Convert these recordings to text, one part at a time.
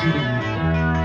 tiro.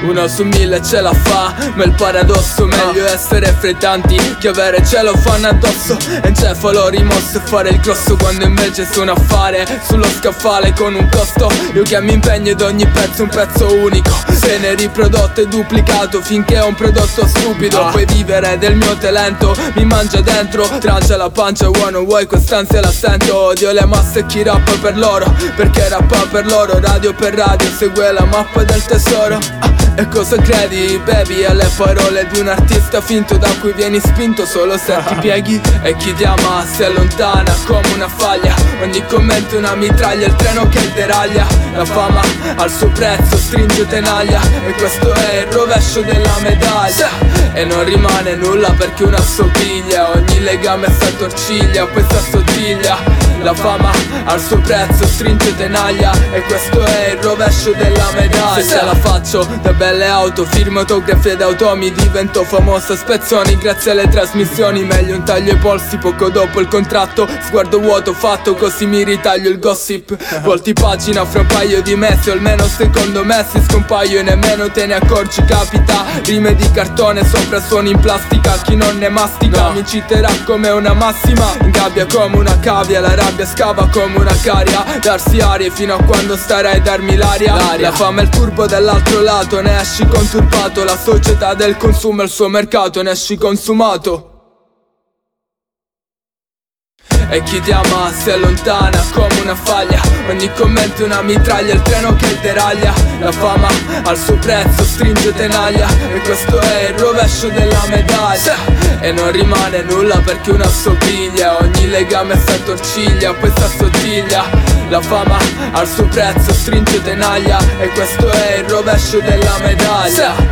Uno su mille ce la fa, ma il paradosso Meglio essere freddanti che avere cielo fanno addosso. Encefalo rimosso e fare il grosso Quando invece sono a fare sullo scaffale con un costo. Io che mi impegno ed ogni pezzo un pezzo unico. Se ne riprodotto e duplicato finché è un prodotto stupido. Ah. Puoi vivere del mio talento, mi mangia dentro Trancia la pancia, vuoi non vuoi quest'ansia la sento Odio le masse e chi rappa per loro Perché rappa per loro, radio per radio Segue la mappa del tesoro. Ah. E cosa credi, baby, alle parole di un artista finto da cui vieni spinto solo se ti pieghi? E chi ti ama si allontana come una faglia. Ogni commento è una mitraglia, il treno che deraglia. La fama al suo prezzo stringe tenaglia. E questo è il rovescio della medaglia. E non rimane nulla perché una assomiglia Ogni legame si attorciglia, poi si assottiglia la fama al suo prezzo stringe tenaglia E questo è il rovescio della medaglia. Se ce la faccio da belle auto Firmo autografie d'automi Divento famosa spezzoni Grazie alle trasmissioni Meglio un taglio ai polsi Poco dopo il contratto Sguardo vuoto fatto Così mi ritaglio il gossip. Volti pagina fra un paio di mesi O almeno secondo me si scompaio E nemmeno te ne accorgi capita. Rime di cartone sopra suoni in plastica Chi non ne mastica? Mi citerà come una massima In gabbia come una cavia La rabbia rabbia scava come una caria. Darsi arie fino a quando starai a darmi l'aria. l'aria. La fame è il turbo dall'altro lato. Ne esci conturbato. La società del consumo e il suo mercato. Ne esci consumato. E chi ti ama si allontana come una faglia. Ogni commento è una mitraglia Il treno che deraglia. La fama al suo prezzo stringe tenaglia. E questo è il rovescio della medaglia E non rimane nulla perché una assomiglia Ogni legame si attorciglia Poi si assottiglia La fama al suo prezzo stringe tenaglia. E questo è il rovescio della medaglia